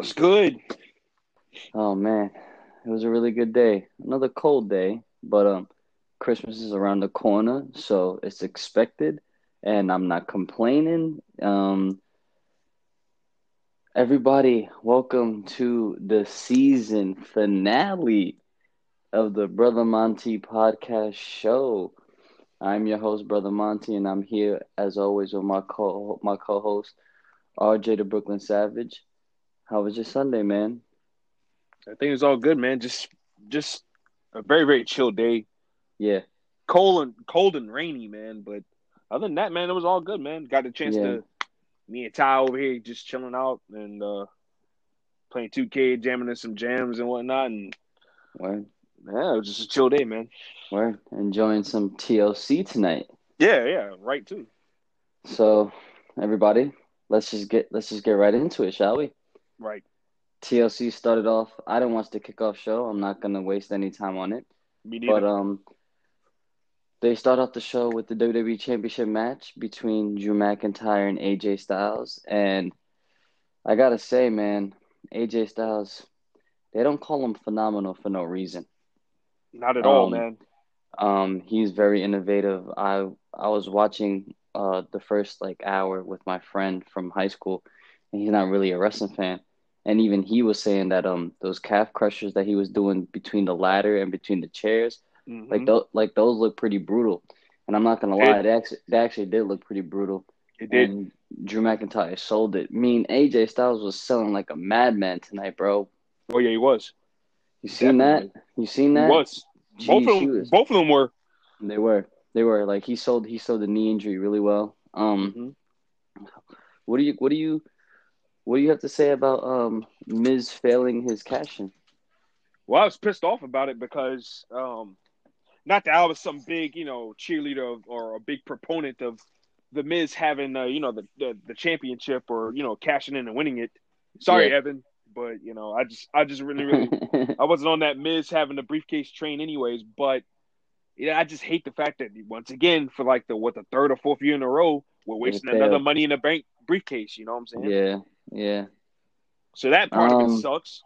What's good? Oh man, it was a really good day. Another cold day, but um, Christmas is around the corner, so it's expected, and I'm not complaining. Um, everybody, welcome to the season finale of the Brother Monty podcast show. I'm your host, Brother Monty, and I'm here as always with my co my co-host, RJ the Brooklyn Savage. How was your Sunday, man? I think it's all good, man. Just just a very very chill day. Yeah, Cold and cold and rainy, man. But other than that, man, it was all good, man. Got the chance Yeah. to me and Ty over here just chilling out and uh playing 2K, jamming in some jams and whatnot, and yeah, it was just a chill day, man. we're enjoying some TLC tonight. Yeah, yeah, right too. So, everybody, let's just get let's just get right into it, shall we? Right. TLC started off. I didn't watch the kickoff show. I'm not gonna waste any time on it. Me neither. But um, they start off the show with the WWE Championship match between Drew McIntyre and AJ Styles, and I gotta say, man, AJ Styles, they don't call him phenomenal for no reason. Not at all, um, man. Um, he's very innovative. I I was watching uh the first like hour with my friend from high school, and he's not really a wrestling fan. And even he was saying that um those calf crushers that he was doing between the ladder and between the chairs, Mhm. like those like those look pretty brutal. And I'm not gonna It- lie, they actually they actually did look pretty brutal. it did. And Drew McIntyre sold it. Me and AJ Styles was selling like a madman tonight, bro. oh yeah, he was. You seen Definitely. that? You seen He that? was. Jeez, both of them. was- Both of them were. They were. They were like he sold he sold the knee injury really well. Um Mhm. what do you what do you what do you have to say about um Miz failing his cashing? Well, I was pissed off about it because, um, not that I was some big, you know, cheerleader of, or a big proponent of the Miz having, uh, you know, the, the the championship or you know cashing in and winning it. Sorry, Yeah. Evan, but you know, I just, I just really, really, I wasn't on that Miz having the briefcase train, anyways. But yeah, I just hate the fact that once again, for like the what the third or fourth year in a row, we're wasting another Money in the Bank briefcase. You know what I'm saying? yeah, yeah. So that part of Um, it sucks.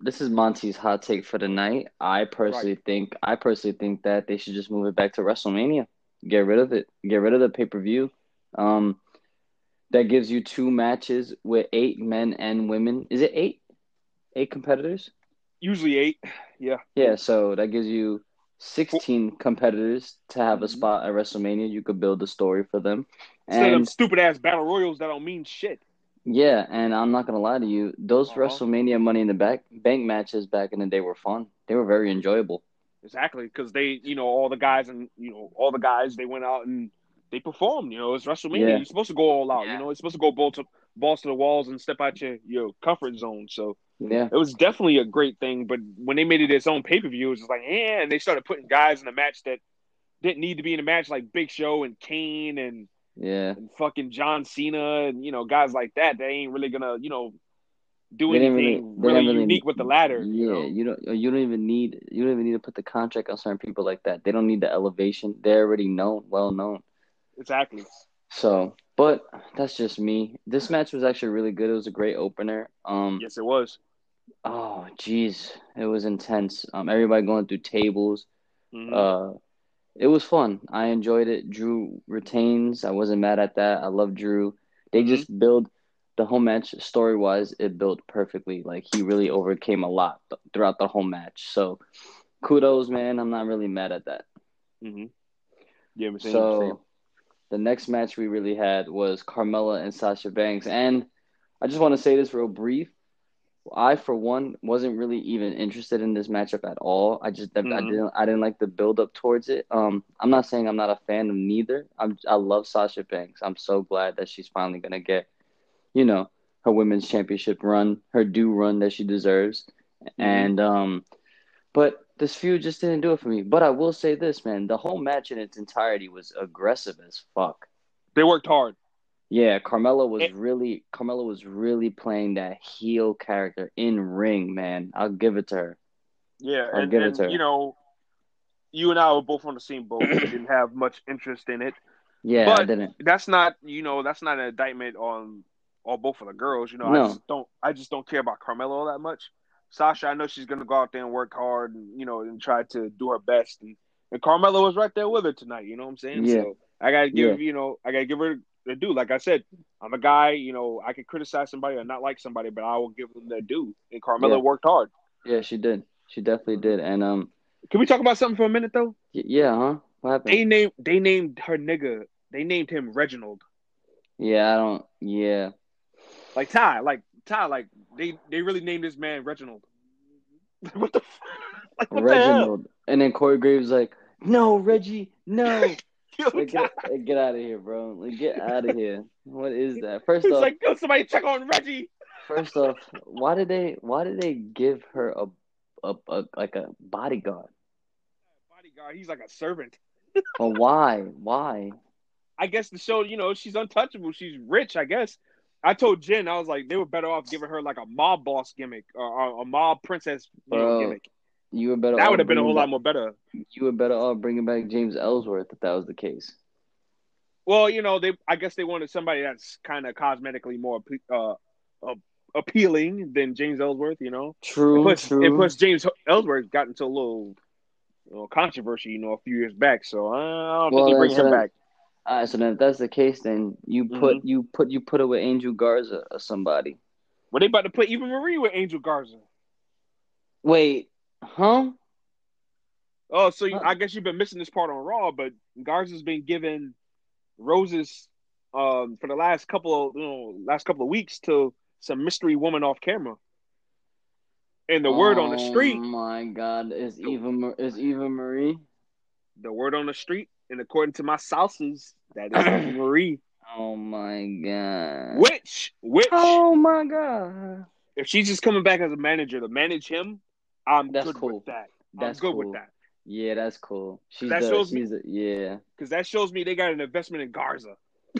This is Monty's hot take for the night. I personally think I personally think that they should just move it back to WrestleMania. Get rid of it. Get rid of the pay per view. Um, that gives you two matches with eight men and women. Is it eight? Eight competitors? Usually eight. Yeah. Yeah. So that gives you sixteen competitors to have a Mhm. spot at WrestleMania. You could build a story for them. Instead And of stupid ass battle royals that don't mean shit. Yeah, and I'm not gonna lie to you, those Uh-huh. WrestleMania Money in the Back Bank matches back in the day were fun. They were very enjoyable. Exactly, because they, you know, all the guys and you know, all the guys they went out and they performed. You know, it's WrestleMania. Yeah. You're supposed to go all out. Yeah. You know, it's supposed to go balls to balls to the walls and step out your your comfort zone. So Yeah. it was definitely a great thing. But when they made it its own pay per view, it was just like, yeah, and they started putting guys in a match that didn't need to be in a match, like Big Show and Kane and Yeah. and fucking John Cena and you know guys like that. They ain't really gonna, you know. Do They anything really- really, really- unique with the ladder. Yeah, you know? you don't you don't even need you don't even need to put the contract on certain people like that. They don't need the elevation. They're already known, well known. exactly. So, but that's just me. This match was actually really good. It was a great opener. Um, Yes, it was. oh, jeez, it was intense. Um, everybody going through tables. Mhm. Uh, it was fun. I enjoyed it. Drew retains. I wasn't mad at that. I love Drew. They Mhm. just build the whole match story wise. It built perfectly. Like he really overcame a lot th- throughout the whole match. So, kudos, man. I'm not really mad at that. Mm-hmm. Yeah, I'm saying, So the next match we really had was Carmella and Sasha Banks. And I just want to say this real brief. I, for one, wasn't really even interested in this matchup at all. I just I Mhm. didn't I didn't like the build up towards it. Um, I'm not saying I'm not a fan of neither. I'm I love Sasha Banks. I'm so glad that she's finally gonna get, you know, her women's championship run, her due run that she deserves. And um, but this feud just didn't do it for me. But I will say this, man, the whole match in its entirety was aggressive as fuck. they worked hard. Yeah, Carmella was It- really Carmella was really playing that heel character in ring, man. I'll give it to her. Yeah, I'll and, give it to her. you know, you and I were both on the same boat. we didn't have much interest in it. Yeah, I But- didn't. That's not, you know, that's not an indictment on or both of the girls. You know, No. I just don't I just don't care about Carmella all that much. Sasha, I know she's gonna go out there and work hard and you know and try to do her best. And, and Carmella was right there with her tonight. You know what I'm saying? Yeah. So I gotta give you know I gotta give her the due. Like I said, I'm a guy. You know, I can criticize somebody or not like somebody, but I will give them their due. And Carmella Yeah. worked hard. Yeah, she did. She definitely did. And um, Can we talk about something for a minute though? y- yeah, huh? What happened? They named they named her nigga. They named him Reginald. Yeah, I don't. Yeah, Like Ty, like Ty, like they they really named this man Reginald. what the f- like what the hell? Reginald. And then Corey Graves like, no, Reggie, no. Like, get, get out of here, bro. Like, get out of here. What is that? First It's off, like, yo, somebody check on Reggie. first off, why did they? Why did they give her a, a, a like a bodyguard? Bodyguard, he's like a servant. Or why? Why? I guess the show, you know, she's untouchable. She's rich, I guess. I told Jen, I was like, they were better off giving her like a mob boss gimmick or a mob princess know, gimmick. You were better. That would have been a whole back, lot more better. You were better off bringing back James Ellsworth if that was the case. Well, you know, they I guess they wanted somebody that's kind of cosmetically more uh, uh, appealing than James Ellsworth. You know, True. and plus, true. and plus James Ellsworth got into a little, know, controversy, you know, a few years back. So uh, I don't Well, think they bring him then- back. All right, so then if that's the case, then you put Mm-hmm. you put you put it with Angel Garza or somebody. Were they about to put Eva Marie with Angel Garza. Wait, huh? Oh, so you, Huh. I guess you've been missing this part on Raw, but Garza's been given roses um, for the last couple of you know last couple of weeks to some mystery woman off camera. And the word on the street, Oh my God, is Eva is Eva Marie? the word on the street, and according to my sources, that is Eva Marie. Oh my God. Which, which, Oh my God. if she's just coming back as a manager to manage him, I'm That's good cool. with that. That's I'm good cool. with that Yeah, that's cool. She's That the, shows me- she's a, yeah, because that shows me they got an investment in Garza.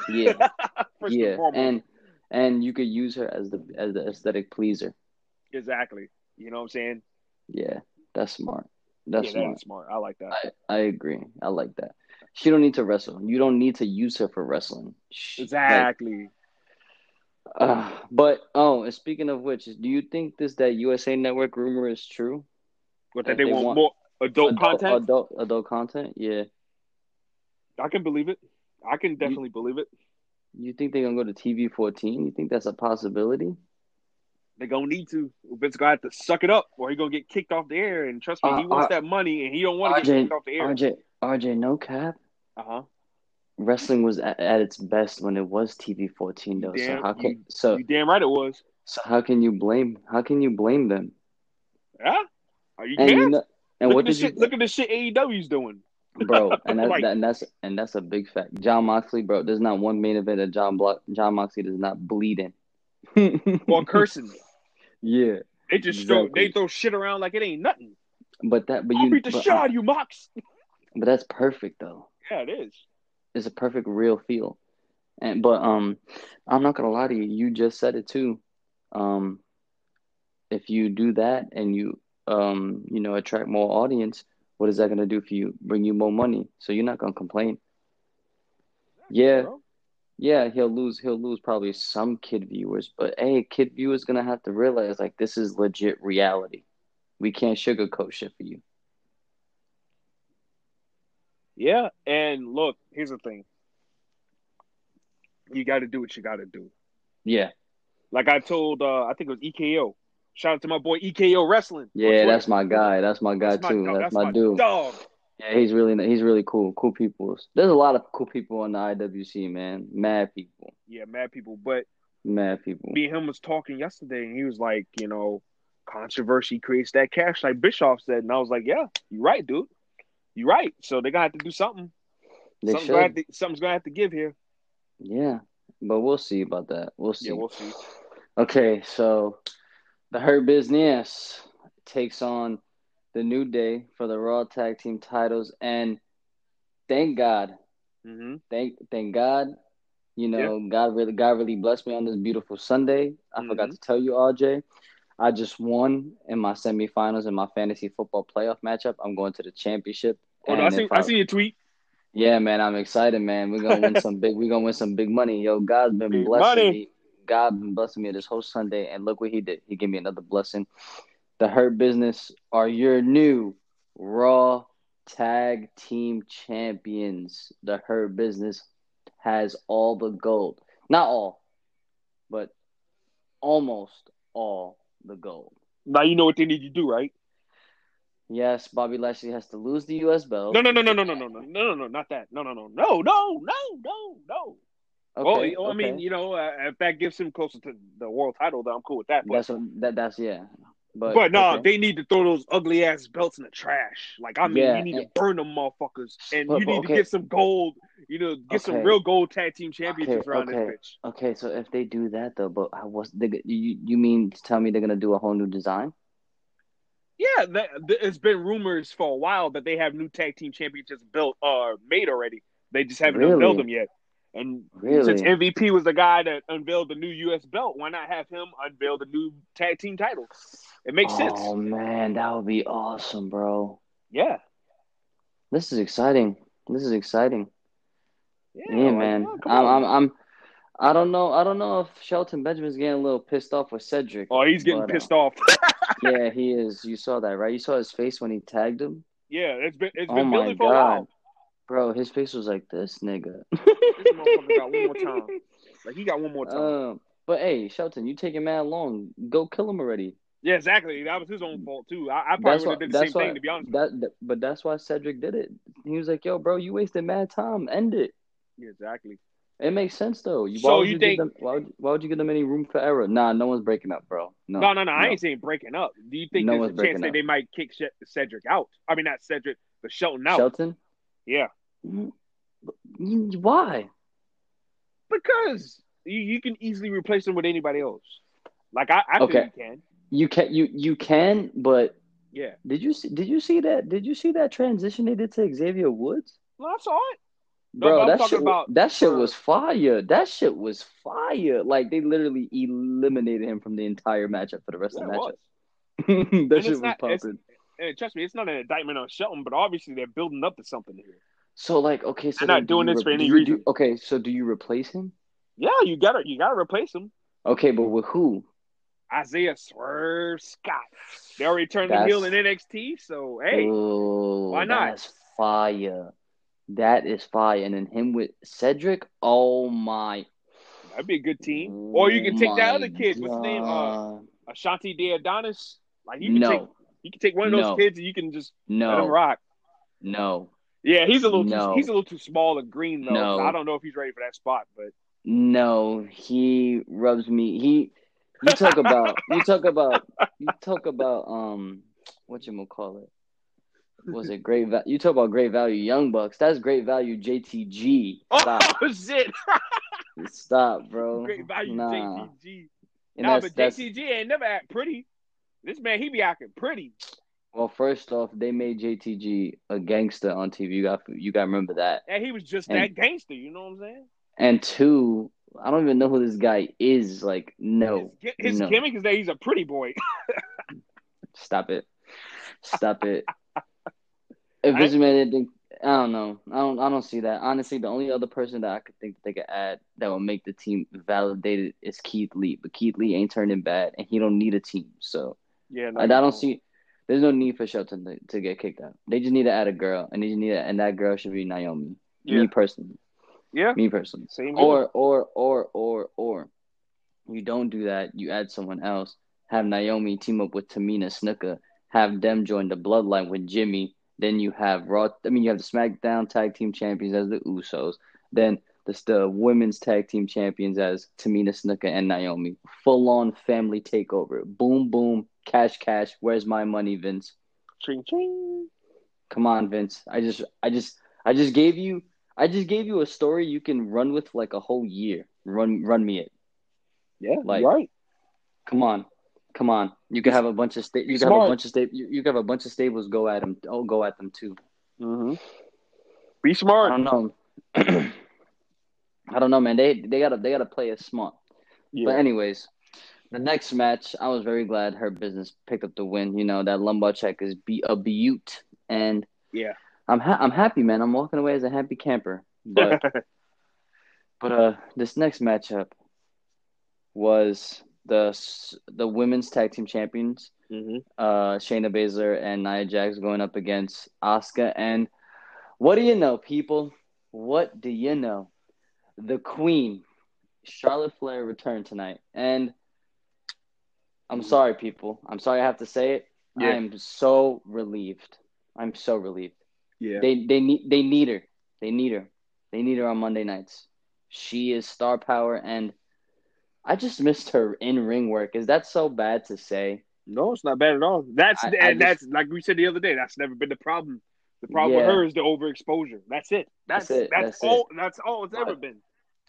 yeah, First yeah, and and and you could use her as the as the aesthetic pleaser. exactly. You know what I'm saying? Yeah, that's smart. That's yeah, smart. is smart. I like that. I, I agree. I like that. She don't need to wrestle. You don't need to use her for wrestling. She- Exactly. like, uh, but oh, and speaking of which, do you think this that USA Network rumor is true? But that they, they want, want more adult, content. Adult adult content. Yeah. I can believe it. I can definitely believe it. You think they're gonna go to TV fourteen? You think that's a possibility? They're gonna need to. Vince gonna have to suck it up, or he gonna get kicked off the air. And trust me, Uh, he wants uh, that money, and he don't want to get kicked off the air. RJ, RJ, no cap. Uh huh. Wrestling was at, at its best when it was TV fourteen, though. Damn, so how can you- so You damn right it was. so how can you blame how can you blame them? Yeah. Are you And you know, and look what at the did you. Look at the shit AEW's doing. bro? And that, Like- that and that's and that's a big fact. Jon Moxley, bro. There's not one main event that John Block Jon Moxley does not bleed in. Or cursing. yeah, They just throw. They throw shit around like it ain't nothing. but that but I'll you beat the shit out you, Mox. but that's perfect though. Yeah, it is. It's a perfect real feel. And but um I'm not gonna lie to you, you just said it too. Um if you do that and you um you know attract more audience, what is that gonna do for you? Bring you more money. So you're not gonna complain. Yeah. Yeah, he'll lose he'll lose probably some kid viewers, but hey, kid viewers gonna have to realize like this is legit reality. We can't sugarcoat shit for you. Yeah, and look, here's the thing. You got to do what you got to do. Yeah. Like I told, uh, I think it was EKO. Shout out to my boy EKO Wrestling. Yeah, that's my guy. That's my guy That's too. dog. That's, my, dude. dog. Yeah, he's really he's really cool. Cool people. There's a lot of cool people on the IWC, man. Mad people. Yeah, mad people. But Mad people. me and him was talking yesterday, and he was like, you know, controversy creates that cash, like Bischoff said, and I was like, yeah, you're right, dude. You're right. So they're gonna have to do something. They something's, gonna have should. to, something's gonna have to give here. Yeah. But we'll see about that. We'll see. Yeah, we'll see. Okay, so the Hurt Business takes on the New Day for the Raw Tag Team titles, and thank God, hmm thank thank God, you know, God really God really blessed me on this beautiful Sunday. I forgot Mhm. to tell you, RJ, I just won in my semifinals in my fantasy football playoff matchup. I'm going to the championship. Oh, I see. if I see your tweet. Yeah, man, I'm excited, man. We're gonna win some big. We're gonna win some big money. Yo, God's been Big blessing money. me. God been blessing me this whole Sunday, and look what he did. He gave me another blessing. The Hurt Business are your new Raw Tag Team Champions. The Hurt Business has all the gold. Not all, but almost all the gold. Now you know what they need to do, right? Yes, Bobby Lashley has to lose the U.S. belt. No, no, no, no, no, no, no, no, no, no, not that. No, no, no, no, no, no, no, no. Okay, well, I okay. mean, you know, uh, if that gets him closer to the world title, then I'm cool with that. But, that's what, that. That's yeah. But but no, okay. they need to throw those ugly ass belts in the trash. Like I mean, Yeah, you need and- to burn them motherfuckers, and But- you need okay. to get some gold. You know, get some real gold tag team championships Okay, around okay. this bitch. Okay, so if they do that though, but I was they, you you mean to tell me they're gonna do a whole new design? Yeah, that, th- it's been rumors for a while that they have new tag team championships built, uh, made already. They just haven't Really? unveiled them yet. And Really? since MVP was the guy that unveiled the new U.S. belt, why not have him unveil the new tag team title? It makes oh sense. Oh man, that would be awesome, bro. Yeah. This is exciting. This is exciting. Yeah, Yeah, man. oh, I'm. I'm, I'm, I don't know. I don't know if Shelton Benjamin's getting a little pissed off with Cedric. Oh, he's getting but, uh, pissed off. Yeah, he is. You saw that, right? You saw his face when he tagged him, yeah, it's been it's Oh been building for a while. Bro. His face was like this, nigga. This motherfucker got one more time. Like he got one more time. Um, but hey, Shelton, you taking mad long. Go kill him already. yeah, exactly. That was his own fault too. I, I probably would have did the same why. thing to be honest. That, that. But that's why Cedric did it. He was like, "Yo, bro, you wasted mad time. End it." Yeah, exactly. It makes sense though. You- So why would you you think- give them? Why would, why would you give them any room for error? Nah, no one's breaking up, bro. No, No, no, no. I ain't saying breaking up. Do you think No there's a chance that up. they might kick Cedric out? I mean, not Cedric, but Shelton out. Shelton. Yeah, Mm, Why? because you, you can easily replace him with anybody else. Like I, I Okay. think you can. You can you you can, but Yeah. did you see did you see that did you see that transition they did to Xavier Woods? No, I saw it. No, Bro, I'm that shit, about that shit was fire. That shit was fire. Like they literally eliminated him from the entire matchup for the rest Yeah, of the matchup. that it's shit was not- it's- popping. And trust me, it's not an indictment on Shelton, but obviously they're building up to something here. So like, okay, so They're not do doing this for any do reason. do- okay, so do you replace him? Yeah, you gotta you gotta replace him. Okay, but with who? Isaiah Swerve Scott. They already turned That's- him heel in NXT, so hey, Oh, why not? That's fire. That is fire. And then him with Cedric. Oh my. that'd be a good team. Or you can take that other kid. What's his name? Uh, Ashante Thee Adonis. Like you can no, take you can take one of those No. kids and you can just let him no, rock. no, Yeah, he's a little No. too, he's a little too small and green though. No. So I don't know if he's ready for that spot, but no. He rubs me. He. You talk about. you talk about. You talk about. Um, what you gonna call it? Was it great? Va- you talk about great value, Young Bucks. That's great value, JTG. Stop, oh shit, stop, bro. great value Nah. JTG. And Nah, but JTG ain't never act pretty. This man, he be acting pretty. well. First off, they made JTG a gangster on TV. You got you got to remember that. And he was just And- that gangster, you know what I'm saying? And two, I don't even know who this guy is. Like, no, His, his no. gimmick is that he's a pretty boy. stop it, stop it. If I- this man didn't think, I don't know. I don't. I don't see that. Honestly, the only other person that I could think that they could add that will make the team validated is Keith Lee. But Keith Lee ain't turning bad, and he don't need a team. So Yeah, no, I, I don't see. There's no need for Shelton to, to get kicked out. They just need to add a girl, and they just need to, and that girl should be Naomi. Yeah. Me personally. Yeah, Me personally. same here. Or or or or or you don't do that. You add someone else. Have Naomi team up with Tamina Snuka. Have them join the bloodline with Jimmy. Then you have Raw. I mean, you have the SmackDown Tag Team Champions as the Usos. Then the, the Women's Tag Team Champions as Tamina Snuka and Naomi. Full on family takeover. Boom boom. Cash cash. Where's my money, Vince? ching ching. Come on, Vince. I just I just I just gave you I just gave you a story you can run with like a whole year. Run run me it. Yeah, Like- right. Come on. Come on. You can have a bunch of sta- you can have a bunch of sta- you, you can have a bunch of stables go at them. Oh, go at them too. Mm-hmm. Be smart. I don't know. I don't know, man. They they gotta they gotta play it smart. Yeah. But anyways, the next match, I was very glad Hurt Business picked up the win. You know that lumbar check is be a beaut, and yeah. I'm ha- I'm happy, man. I'm walking away as a happy camper. But but uh, this next matchup, was the the women's tag team champions, Mm-hmm. uh, Shayna Baszler and Nia Jax going up against Asuka. And what do you know, people? What do you know? The Queen, Charlotte Flair, returned tonight, and I'm sorry, people. I'm sorry I have to say it. Yeah. I am so relieved. I'm so relieved. Yeah. They they need they need her. They need her. They need her on Monday nights. She is star power, and I just missed her in ring work. Is that so bad to say? No, it's not bad at all. That's I- and just- that's like we said the other day. That's never been the problem. The problem Yeah. with her is the overexposure. That's it. That's That's it. that's, That's it. all. That's all it's ever been.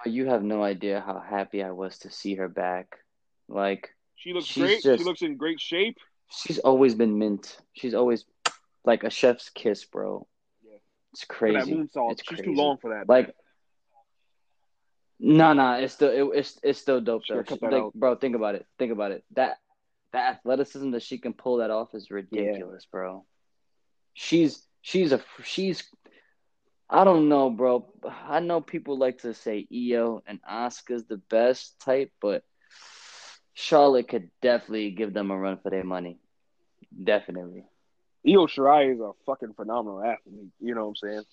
But you have no idea how happy I was to see her back. Like She looks great. just- She looks in great shape. she's always been mint. She's always like a chef's kiss, bro. Yeah. It's For that crazy. moonsault, It's she's crazy. too long for that. Like, no, no, it's still it, it's it's still dope Sure, though. She- like, out. bro, think about it. Think about it. That that athleticism that she can pull that off is ridiculous, bro. She's she's a she's. I don't know, bro. I know people like to say Io and Asuka's the best type, but Charlotte could definitely give them a run for their money. Definitely. Io Shirai is a fucking phenomenal athlete. You know what I'm saying?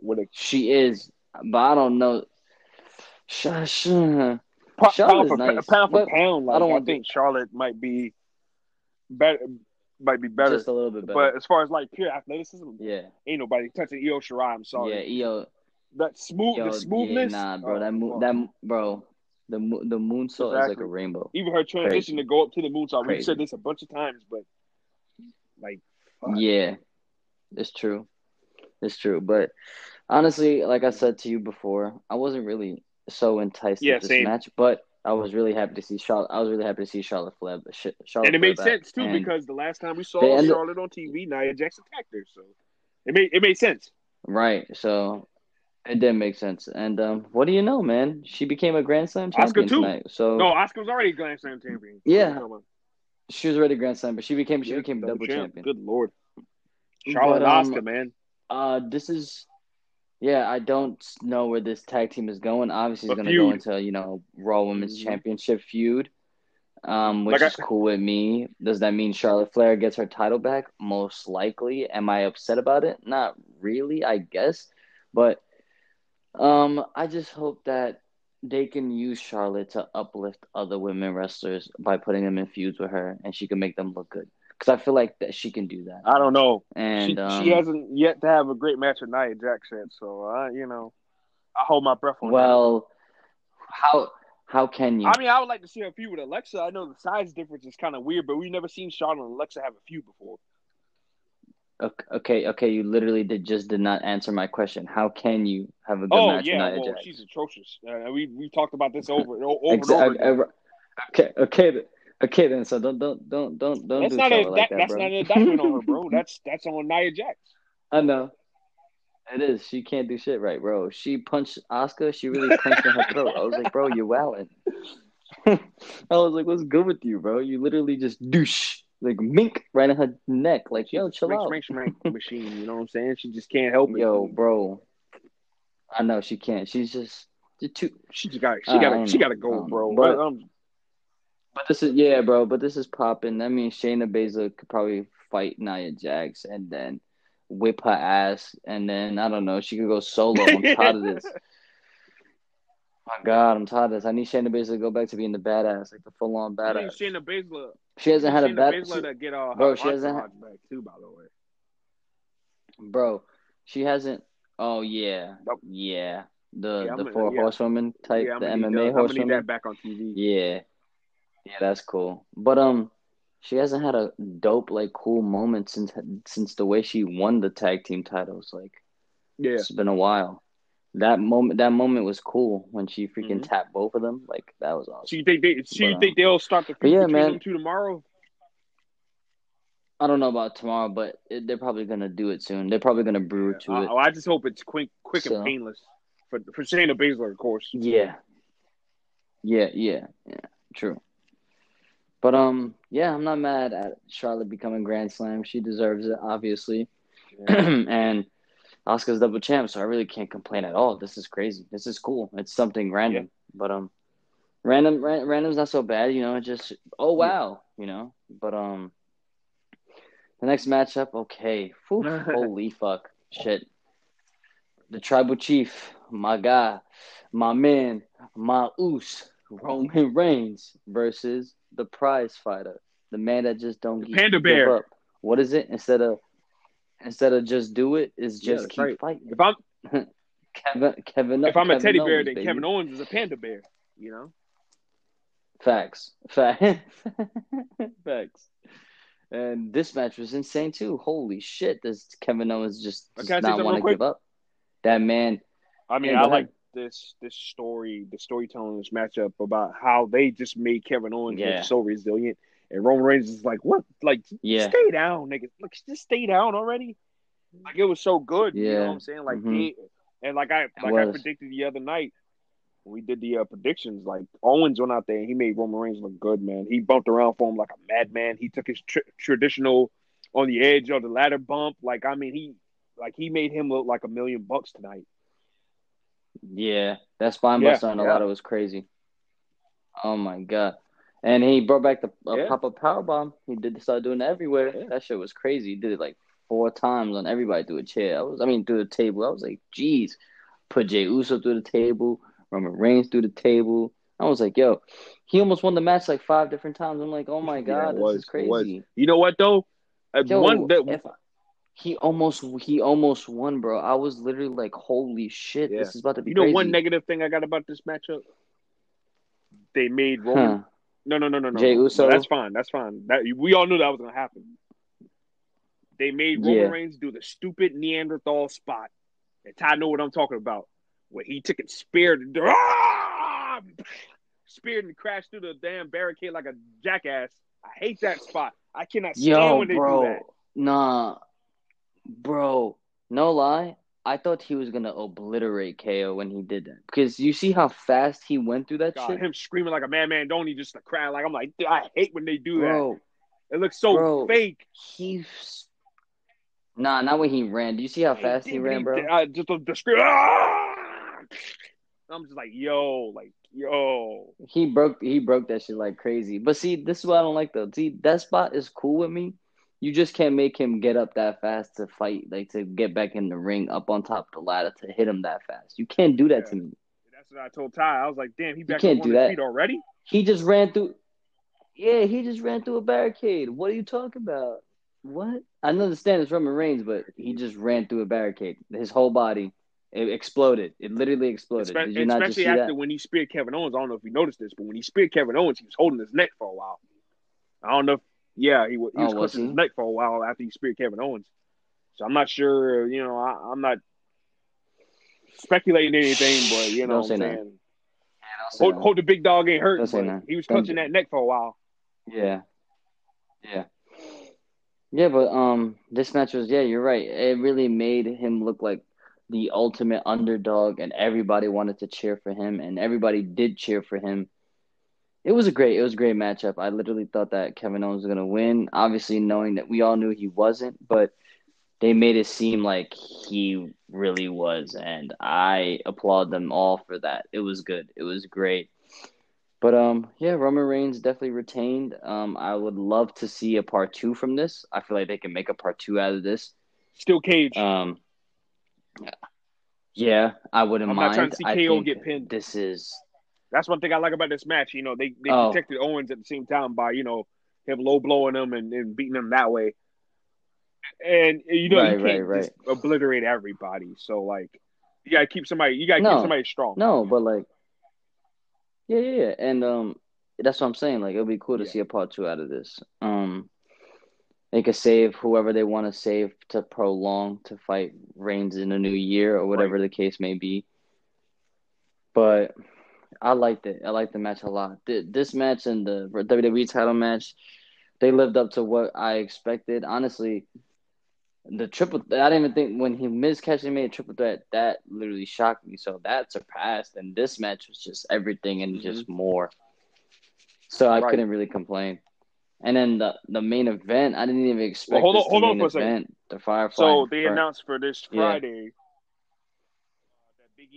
With a She is, but I don't know. Sh- sh- po- Charlotte's pound for nice, pound for pound, like, I I, don't to- think Charlotte might be better. Might be better. just a little bit better. But as far as like pure athleticism, yeah, ain't nobody touching Io Shirai. I'm sorry. yeah, Io, That smooth, Yo, the smoothness. Yeah, nah, bro. oh, that mo- that bro, the mo- the moonsault is like a rainbow. even her transition Crazy. to go up to the moonsault. We've said this a bunch of times, but like, fuck. Yeah, it's true. It's true. But honestly, like I said to you before, I wasn't really so enticed Yeah, with this same. match, but I was really happy to see Charlotte. I was really happy to see Charlotte Flair. Charlotte and it made sense too because the last time we saw Charlotte on TV, Nia Jax attacked her, so it made it made sense. right, so it did make sense. And um, what do you know, man? She became a Grand Slam champion Asuka too. tonight. So No, Asuka was already a Grand Slam champion. Yeah. She was already Grand Slam, but she became she Yeah, became double, champion. Good lord, Charlotte But, um, Asuka, man. Uh, this is, yeah, I don't know where this tag team is going. Obviously, it's going to go into you know Raw Women's Mhm. Championship feud, um, which Like I- is cool with me. Does that mean Charlotte Flair gets her title back? Most likely. Am I upset about it? Not really, I guess, but um, I just hope that they can use Charlotte to uplift other women wrestlers by putting them in feuds with her, and she can make them look good. Because I feel like that she can do that. I don't know. And she, um, she hasn't yet to have a great match with Nia Jax yet, so I, you know, I hold my breath on that. Well, how how can you? I mean, I would like to see a feud with Alexa. I know the size difference is kind of weird, but we've never seen Charlotte and Alexa have a feud before. Okay, okay, you literally did just did not answer my question. How can you have a good Oh match yeah, with Nia well, Jax? she's atrocious. Uh, we we talked about this over over and Ex- over. I- okay, okay, okay. Then so don't don't don't don't don't That's do not a like that, that, that's bro. not an indictment on her, bro. That's that's on Nia Jax. I know. It is. She can't do shit right, bro. She punched Asuka. She really punched in her throat. I was like, bro, you're wilding. I was like, what's good with you, bro? You literally just douche like mink right in her neck. Like, yo, chill Smack, out. smack, smack machine. You know what I'm saying? She just can't help it. Yo, bro. I know she can't. She's just, too. she just got she got don't she got to go, Um, bro. but- But, um, But this is yeah, bro. But this is popping. I mean, Shayna Baszler could probably fight Nia Jax and then whip her ass, and then I don't know. She could go solo. I'm tired of this. My God, I'm tired of this. I need Shayna Baszler to go back to being the badass, like the full on badass. Shayna Baszler, She hasn't had a Shayna bad, Baszler to get uh, Bro, she hasn't entourage back too. By the way, bro. She hasn't. Oh yeah, Nope. yeah. The Yeah, the I'm gonna- four yeah. horsewomen type, yeah, the MMA horsewoman. I'm gonna need that back on TV. Yeah. Yeah, that's cool. But um she hasn't had a dope like cool moment since since the way she won the tag team titles. Like Yeah, it's been a while. That moment that moment was cool when she freaking Mhm. tapped both of them. Like that was awesome. So you think they? So you But, um, think they'll start the feud yeah, between man. them two tomorrow? I don't know about tomorrow, but it, they're probably gonna do it soon. They're probably gonna brew Yeah. to I, it. oh, I just hope it's quick, quick So- and painless for for Shayna Baszler, of course. Yeah. Yeah, yeah, yeah. True. But um, yeah, I'm not mad at Charlotte becoming Grand Slam. She deserves it, obviously. and Asuka's double champ, so I really can't complain at all. This is crazy. This is cool. It's something random, but um, random ran, random's not so bad, you know. It just oh wow, you know. But um, the next matchup, okay, Whew, holy fuck, shit. The tribal chief, my guy, my man, my oos, Roman Reigns versus the prize fighter, the man that just don't The Panda Bear. up. What is it? Instead of instead of just do it, is just that's keep right. fighting. If I'm Kevin, Kevin, if I'm a Kevin teddy bear, then baby. Kevin Owens is a panda bear. You know. Facts. Facts. Facts. And this match was insane too. Holy shit! Does Kevin Owens just Uh, does not want to give up? That man. I mean, I like. This this story, the storytelling this matchup about how they just made Kevin Owens Yeah. look so resilient, and Roman Reigns is like, "What? Like, Yeah. stay down, nigga. Look, just stay down already." Like it was so good. You know Yeah. what I'm saying? Like, Mhm. he, and like I like I predicted the other night when we did the uh, predictions. Like Owens went out there and he made Roman Reigns look good, man. He bumped around for him like a madman. He took his tr- traditional on the edge of the ladder bump. Like I mean, he like he made him look like a million bucks tonight. Yeah, that spine Yeah, buster on a yeah. lot of was crazy. Oh my god! And he brought back the uh, Yeah. pop up power bomb. He did start doing it everywhere. Yeah. That shit was crazy. He did it like four times on everybody through a chair. I was, I mean, through the table. I was like, geez. Put Jey Uso through the table. Roman Reigns through the table. I was like, yo, he almost won the match like five different times. I'm like, oh my Yeah, god, it this was, is crazy. You know what though? Uh, Yo, one that if he almost he almost won, bro. I was literally like, holy shit, Yeah. this is about to be you know crazy. one negative thing I got about this matchup. They made Roman. Huh. No, no, no, no, no. Jey no. Uso? No, that's fine. That's fine. That we all knew that was gonna happen. They made Roman Yeah. Reigns do the stupid Neanderthal spot, and Ty know what I'm talking about. Where he took and speared, ah! speared and crashed through the damn barricade like a jackass. I hate that spot. I cannot stand Yo, when they do that. Nah, bro. No lie. I thought he was gonna obliterate KO when he did that because you see how fast he went through that God, shit, him screaming like a madman, don't he? Just the crowd. Like I'm like, I hate when they do that. It looks so Bro. fake. He's nah, not when he ran. Do you see how fast he did, ran, bro? Uh, just the scream. Ah! I'm just like, yo, like, yo. He broke he broke that shit like crazy. But see, this is what I don't like though. See, that spot is cool with me. You just can't make him get up that fast to fight, like to get back in the ring, up on top of the ladder to hit him that fast. You can't do that to me. That's what I told Ty. I was like, damn, he back can't do that. already. He just ran through. Yeah, he just ran through a barricade. What are you talking about? What? I understand it's Roman Reigns, but he just ran through a barricade. His whole body it exploded. It literally exploded. Espe- Did you not just especially after that? when he speared Kevin Owens. I don't know if you noticed this, but when he speared Kevin Owens, he was holding his neck for a while. I don't know. If, yeah, he, wa- he Oh, was was clutching his neck for a while after he speared Kevin Owens. So I'm not sure. You know, I, I'm not speculating anything, but you know, Don't what I'm saying. Say Hope, the big dog ain't hurt. Don't say but nothing. He was Don't clutching that neck for a while. Yeah. Yeah. Yeah, but um this match was yeah, you're right. It really made him look like the ultimate underdog and everybody wanted to cheer for him and everybody did cheer for him. It was a great it was a great matchup. I literally thought that Kevin Owens was gonna win, obviously knowing that we all knew he wasn't, but they made it seem like he really was and I applaud them all for that. It was good. It was great. But um, yeah, Roman Reigns definitely retained. Um, I would love to see a part two from this. I feel like they can make a part two out of this. Still cage. Um, yeah, I wouldn't I'm not mind. trying to see I KO think get pinned. This is That's one thing I like about this match. You know, they they Oh. protected Owens at the same time by you know him low blowing him and, and beating him that way. And you know Right, you can't right. just obliterate everybody. So like you gotta keep somebody. You gotta No. keep somebody strong. no, but like, yeah, yeah, yeah, and um, that's what I'm saying. Like, it'll be cool to Yeah. see a part two out of this. Um, they could save whoever they want to save to prolong to fight Reigns in a new year or whatever the case may be. But I liked it. I liked the match a lot. This match and the WWE title match, they lived up to what I expected. Honestly, the triple I didn't even think when he Miz catching made a triple threat, that literally shocked me. So that surpassed. And this match was just everything and just more. So I Right. couldn't really complain. And then the the main event, I didn't even expect hold on- hold the on main for a second. event. The Firefly. So they Fir- announced for this Friday uh,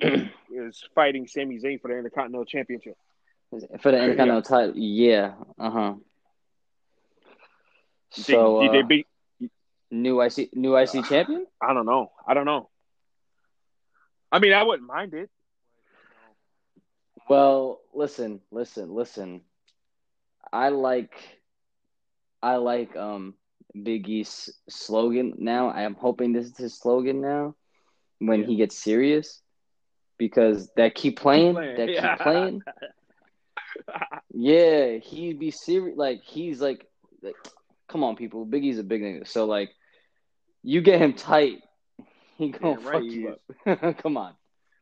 that is fighting Sami Zayn for the Intercontinental Championship. for the Intercontinental title. Yeah, uh huh. So did, did uh, they beat? new IC new IC champion? I don't know. I don't know. I mean, I wouldn't mind it. Well, listen, listen, listen. I like I like um Big E's slogan now. I am hoping this is his slogan now when Yeah. he gets serious because that keep playing, playing. that Yeah. keep playing. Yeah, he'd be serious. Like he's like, like, come on, people. Big E's a big nigga. So like, you get him tight, he gonna right fuck you up. come on,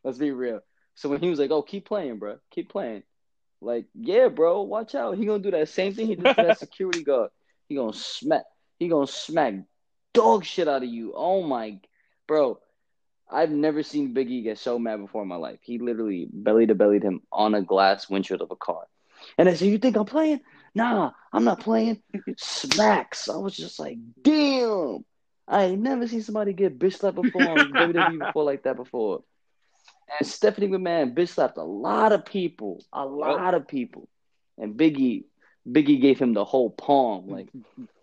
let's be real. So when he was like, "Oh, keep playing, bro, keep playing," like, yeah, bro, watch out. He gonna do that same thing he did to that security guard. He gonna smack. He gonna smack dog shit out of you. Oh my, bro. I've never seen Biggie get so mad before in my life. He literally belly to bellied him on a glass windshield of a car. And I said, You think I'm playing? Nah, I'm not playing. Smacks. I was just like, damn. I ain't never seen somebody get bitch slapped before on WWE before like that before. And Stephanie McMahon bitch slapped a lot of people. A lot of people. And Biggie, Biggie gave him the whole palm. Like,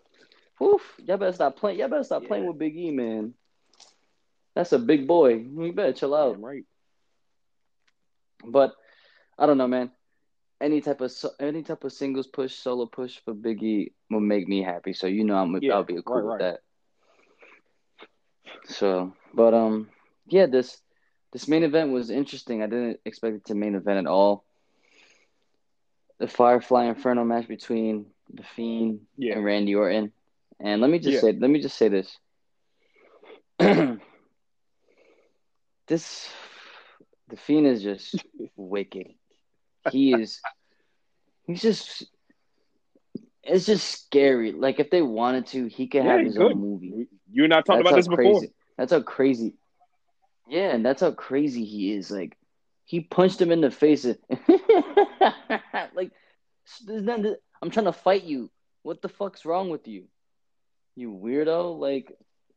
oof, y'all better stop playing. Y'all better stop Yeah. playing with Big E, man. That's a big boy. You better chill out. Damn right. But I don't know, man. Any type of any type of singles push, solo push for Biggie will make me happy. So you know, I'm Yeah, I'll be cool right, with right. that. So, but um, yeah, this this main event was interesting. I didn't expect it to main event at all. The Firefly Inferno match between the Fiend Yeah. and Randy Orton, and let me just Yeah. say, let me just say this. this the Fiend is just wicked. He is. He's just. It's just scary. Like if they wanted to, he could Yeah, have his could. own movie. You and I talked That's about this before. crazy. That's how crazy. Yeah, and that's how crazy he is. Like he punched him in the face. like there's nothing- I'm trying to fight you. What the fuck's wrong with you? You weirdo. Like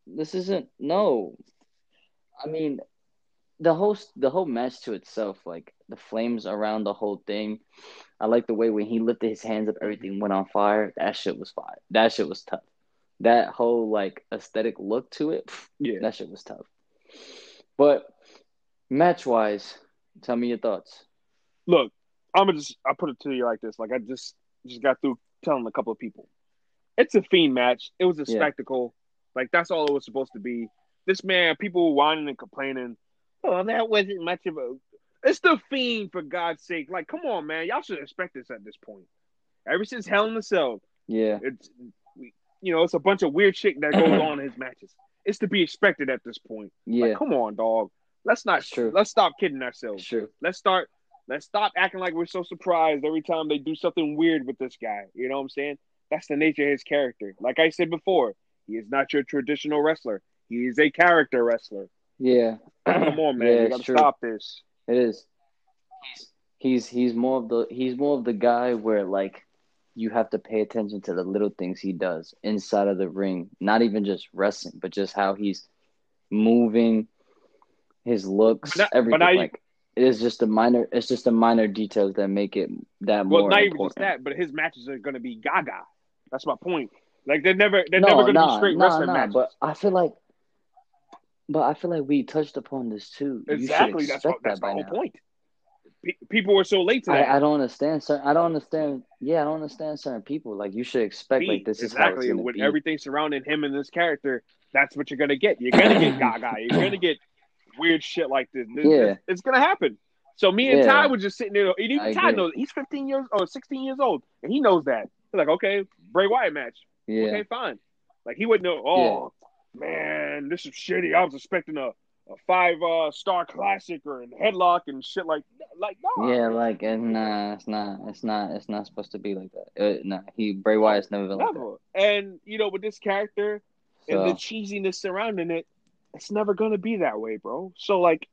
this isn't no. I mean, the whole the whole match to itself, like the flames around the whole thing. I like the way when he lifted his hands up, everything went on fire. That shit was fire. That shit was tough. That whole like aesthetic look to it, Yeah. that shit was tough. But match wise, tell me your thoughts. Look, I'm gonna just I put it to you like this. Like I just just got through telling a couple of people. It's a fiend match. It was a Yeah. spectacle. Like that's all it was supposed to be. This man, people whining and complaining. Oh, that wasn't much of a. It's the fiend for God's sake. Like, come on, man. Y'all should expect this at this point. Ever since Hell in the Cell, Yeah, it's you know, it's a bunch of weird shit that goes on in his matches. It's to be expected at this point. yeah, Like, come on, dog. Let's not. Let's stop kidding ourselves. true. Let's start. Let's stop acting like we're so surprised every time they do something weird with this guy. You know what I'm saying? That's the nature of his character. Like I said before, he is not your traditional wrestler. He is a character wrestler. Yeah, Come on, man. Yeah, you gotta true. stop this. It is. He's he's he's more of the he's more of the guy where like you have to pay attention to the little things he does inside of the ring. Not even just wrestling, but just how he's moving, his looks, Not- but everything. now you- like it is just a minor. It's just the minor details that make it that Well, more not even important. just that, but his matches are gonna be gaga. That's my point. Like they're never they're no, never gonna nah, be straight nah, wrestling nah, matches. But I feel like, but I feel like we touched upon this too. exactly. That's what, that's that the whole now. point. Pe- people were so late to that. I, I don't understand. Certain, I don't understand. Yeah, I don't understand certain people. Like you should expect like this is exactly with be. everything surrounding him and this character. That's what you're gonna get. You're gonna get Gaga. You're gonna get weird shit like this. This- Yeah. it's, it's gonna happen. So me and Yeah. Ty were just sitting there. And even I Ty agree. knows he's 15 years or 16 years old, and he knows that. He's like, okay, Bray Wyatt match. yeah, Okay, fine. Like he wouldn't know. Oh man, this is shitty. I was expecting a, a five uh, star classic or a headlock and shit like like no. yeah. Like and nah, it's not. It's not. It's not supposed to be like that. Uh, nah, he Bray Wyatt's never been like that. And you know, with this character and the cheesiness surrounding it, it's never gonna be that way, bro. So like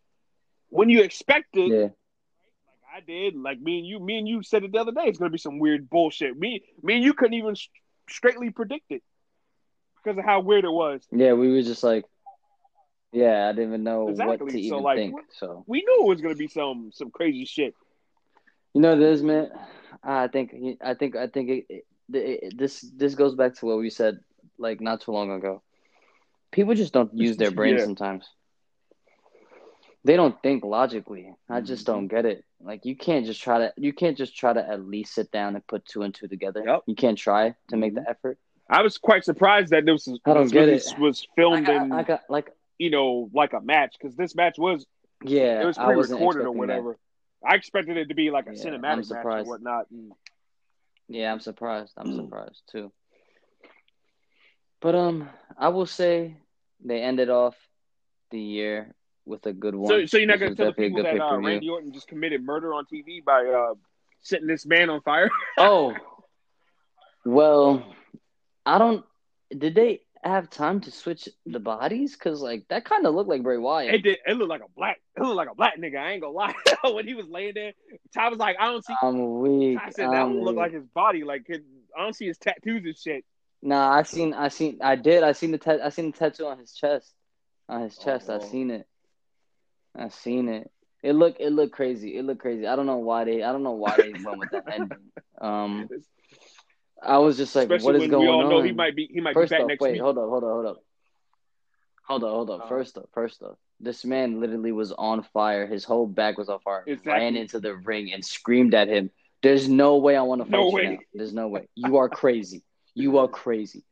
when you expect it, yeah, like I did, like me and you, me and you said it the other day, it's gonna be some weird bullshit. Me, me and you couldn't even s- straightly predict it because of how weird it was. yeah. We were just like, yeah. I didn't even know what Exactly. to So, even like, think. So We knew it was gonna be some some crazy shit. You know this, man. I think I think I think it, it, it, this this goes back to what we said like not too long ago. People just don't use their brain Yeah. sometimes. They don't think logically. I just Mm-hmm. don't get it. Like you can't just try to you can't just try to at least sit down and put two and two together. Yep. You can't try to make the effort. I was quite surprised that this was I don't get it. was I filmed got, in I got like you know like a match because this match was yeah. it was pre-recorded or expecting that. whatever. I expected it to be like a Yeah, cinematic match or whatnot. And Yeah, I'm surprised. I'm Mm. surprised too. But um, I will say they ended off the year with a good one. so, so you're not going to tell the people that uh. Randy Orton just committed murder on TV by uh, setting this man on fire? Oh, well, I don't. Did they have time to switch the bodies? Because like that kind of looked like Bray Wyatt. It did. It looked like a black. It looked like a black nigga. I ain't gonna lie. when he was laying there, Ty was like, "I don't see." I'm weak. I said that I'm don't look like his body. Like his, I don't see his tattoos and shit. Nah, I seen, I seen, I did. I seen the tat. I seen the tattoo on his chest. On his chest, I Oh. seen it. I seen it. It looked, it looked crazy. It looked crazy. I don't know why they, I don't know why they went with that ending. Um, I was just like, Especially what is going we all on? know he might be. He might First be back off, next wait, week. hold up, hold up, hold up. Hold up, hold up. Uh-huh. First up, first up. This man literally was on fire. His whole back was on fire. Exactly. Ran into the ring and screamed at him. There's no way I want to fight No you way. now. There's no way. You are crazy. You are crazy.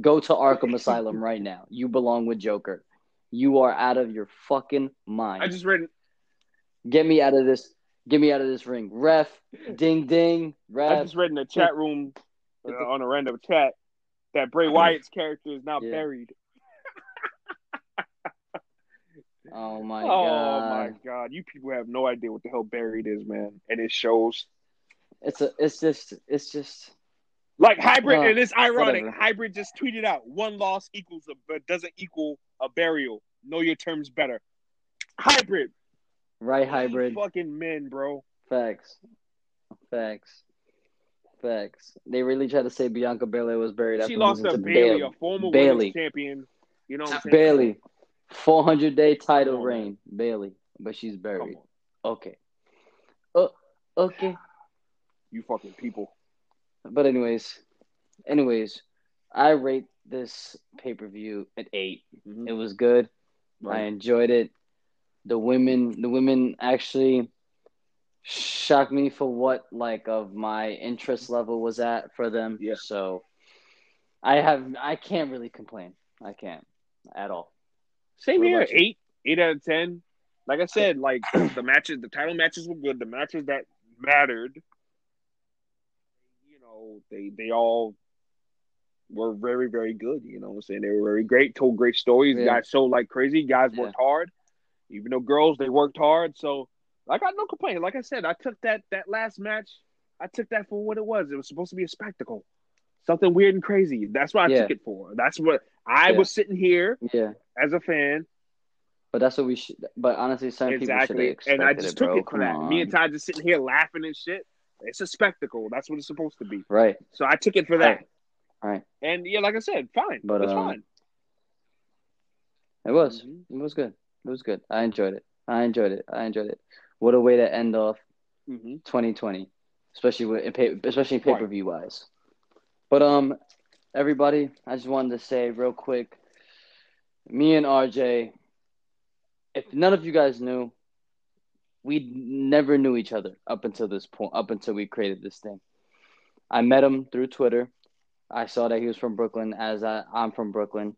Go to Arkham Asylum right now. You belong with Joker. You are out of your fucking mind. I just read. Get me out of this. Get me out of this ring. Ref, ding ding. Ref. I just read in the chat room uh, on a random chat that Bray Wyatt's character is now Yeah. buried. Oh my oh god. my god! You people have no idea what the hell buried is, man. And it shows It's a. It's just. It's just. like hybrid, Uh, and it's ironic. whatever. Hybrid just tweeted out one loss equals a but doesn't equal a burial. Know your terms better. Hybrid, Right hybrid. fucking men, bro. Facts. Facts. Facts. They really tried to say Bianca Belair was buried after She lost to Bayley, Bayley. a former Bayley. women's champion. You know what I'm saying? Bayley. 400 day title on, reign. Bayley. But she's buried. Okay. Oh, okay. you fucking people. But anyways, anyways, I rate this pay per view at eight. Mhm. It was good. I enjoyed it. The women, the women actually shocked me for what like of my interest level was at for them. Yeah. So I have, I can't really complain. I can't at all. Same What here. Eight, eight out of ten. Like I said, like the matches, the title matches were good. The matches that mattered, you know, they they all were very very good. You know, what I'm saying they were very great. Told great stories. Yeah. Guys sold like crazy. Guys Yeah. worked hard. Even though girls, they worked hard. So I got no complaint. Like I said, I took that that last match. I took that for what it was. It was supposed to be a spectacle, something weird and crazy. That's what I Yeah. took it for. That's what I Yeah. was sitting here Yeah. as a fan. But that's what we should. But honestly, certain people should Exactly. expected And I just it, took bro. it for that. Me and Ty just sitting here laughing and shit. It's a spectacle. That's what it's supposed to be. right. So I took it for that. Right. And yeah, like I said, fine. But, it's um, fine. It was. Mhm. It was good. It was good. I enjoyed it. I enjoyed it. I enjoyed it. What a way to end off hmm 2020, especially with pay, especially pay per view wise. But um, everybody, I just wanted to say real quick, me and RJ, if none of you guys knew, we never knew each other up until this point, up until we created this thing. I met him through Twitter. I saw that he was from Brooklyn, as I, I'm from Brooklyn,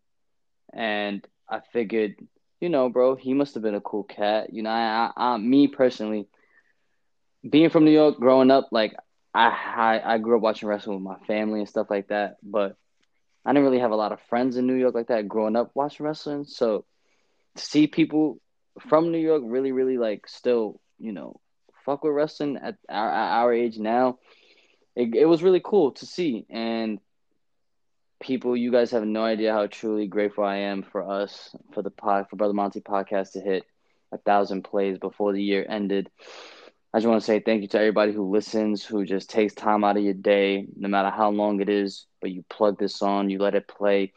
and I figured, you know, bro, he must have been a cool cat. You know, I, I, I me personally, being from New York, growing up, like I, I I grew up watching wrestling with my family and stuff like that, but I didn't really have a lot of friends in New York like that growing up watching wrestling. So to see people from New York really, really like still, you know, fuck with wrestling at our, our age now, it, it was really cool to see. And people, you guys have no idea how truly grateful I am for us, for the pod, for Brother Monty podcast to hit a thousand plays before the year ended. I just want to say thank you to everybody who listens, who just takes time out of your day, no matter how long it is, but you plug this on, you let it play,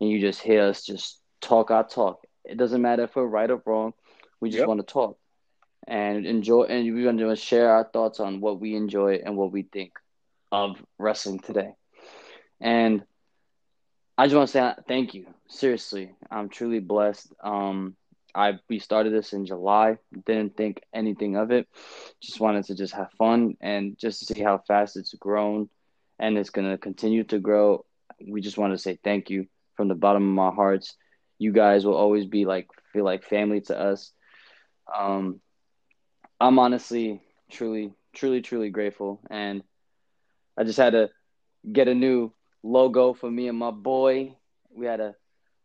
and you just hear us just talk our talk. It doesn't matter if we're right or wrong. We just Yep. want to talk. and enjoy. And we're gonna share our thoughts on what we enjoy and what we think of wrestling today. And I just want to say thank you. Seriously, I'm truly blessed. Um, I we started this in July. Didn't think anything of it. Just wanted to just have fun and just to see how fast it's grown, and it's gonna continue to grow. We just want to say thank you from the bottom of my hearts. You guys will always be like feel like family to us. Um, I'm honestly, truly, truly, truly grateful, and I just had to get a new logo for me and my boy. We had to,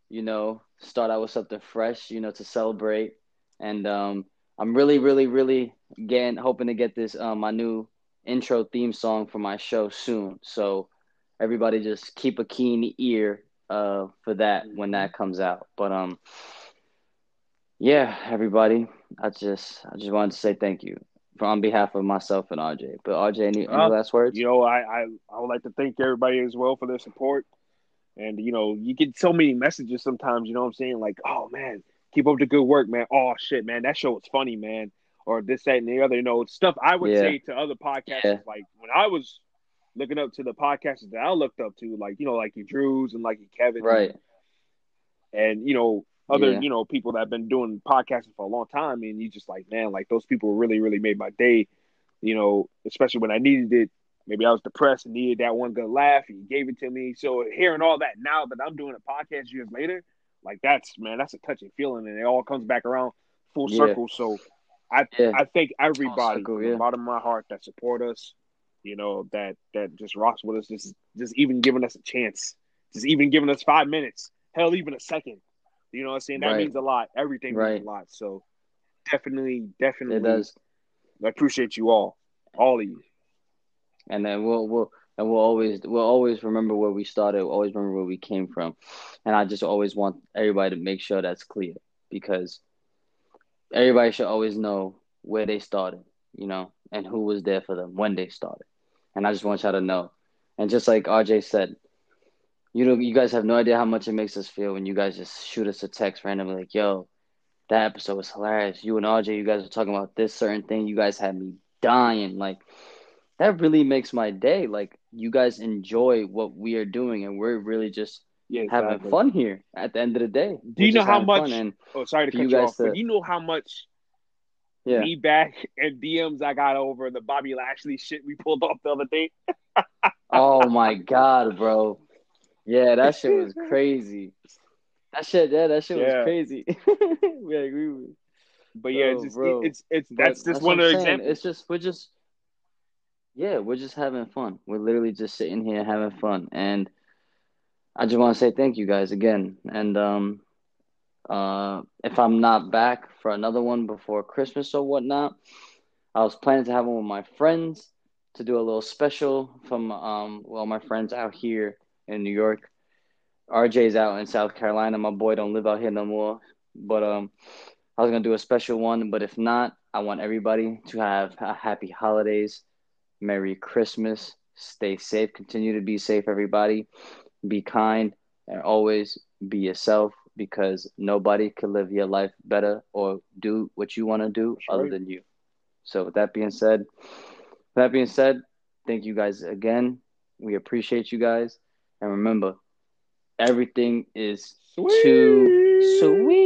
you know, start out with something fresh, you know, to celebrate. And um, I'm really, really, really again hoping to get this um, my new intro theme song for my show soon. So everybody just keep a keen ear uh, for that when that comes out. But um, yeah, everybody, I just I just wanted to say thank you on behalf of myself and RJ. But RJ, any, any uh, last words? You know, I, I I would like to thank everybody as well for their support. And you know, you get so many messages sometimes. You know what I'm saying? Like, oh man, keep up the good work, man. Oh shit, man, that show was funny, man. Or this, that, and the other. You know, stuff I would yeah. say to other podcasters. Yeah. Like when I was looking up to the podcasters that I looked up to, like you know, like your Drews and like your Kevin, right? And you know, other yeah. you know people that have been doing podcasting for a long time, and you just like, man, like those people really, really made my day. You know, especially when I needed it maybe I was depressed and needed that one good laugh, and you gave it to me. So hearing all that now that I'm doing a podcast years later, like that's man, that's a touching feeling, and it all comes back around full yeah. circle. So I yeah. I thank everybody circle, from the bottom of my heart that support us, you know, that that just rocks with us, just just even giving us a chance, just even giving us five minutes, hell, even a second. You know what I'm saying? That right. means a lot. Everything right. means a lot. So definitely, definitely, it does. I appreciate you all, all of you and then we'll we'll and we'll always we'll always remember where we started. We'll always remember where we came from, and I just always want everybody to make sure that's clear because everybody should always know where they started, you know, and who was there for them when they started. And I just want y'all to know. And just like RJ said, you know, you guys have no idea how much it makes us feel when you guys just shoot us a text randomly like, "Yo, that episode was hilarious. You and RJ, you guys were talking about this certain thing. You guys had me dying." Like that really makes my day. Like you guys enjoy what we are doing, and we're really just yeah, exactly. having fun here. At the end of the day, do you know how much? And oh, sorry to cut you, you off, to, but you know how much yeah. feedback and DMs I got over the Bobby Lashley shit we pulled off the other day. oh my god, bro! Yeah, that shit was crazy. That shit, yeah, that shit yeah. was crazy. we agree with. But yeah, it's just, it's it's that's just one of the examples. It's just we're just yeah, we're just having fun. We're literally just sitting here having fun, and I just want to say thank you guys again. And um, uh, if I'm not back for another one before Christmas or whatnot, I was planning to have one with my friends to do a little special from um, well, my friends out here in New York. RJ's out in South Carolina. My boy don't live out here no more. But um, I was gonna do a special one. But if not, I want everybody to have a happy holidays Merry Christmas. Stay safe. Continue to be safe, everybody. Be kind and always be yourself because nobody can live your life better or do what you want to do other than you. So, with that being said, that being said, thank you guys again. We appreciate you guys. And remember, everything is sweet. too sweet.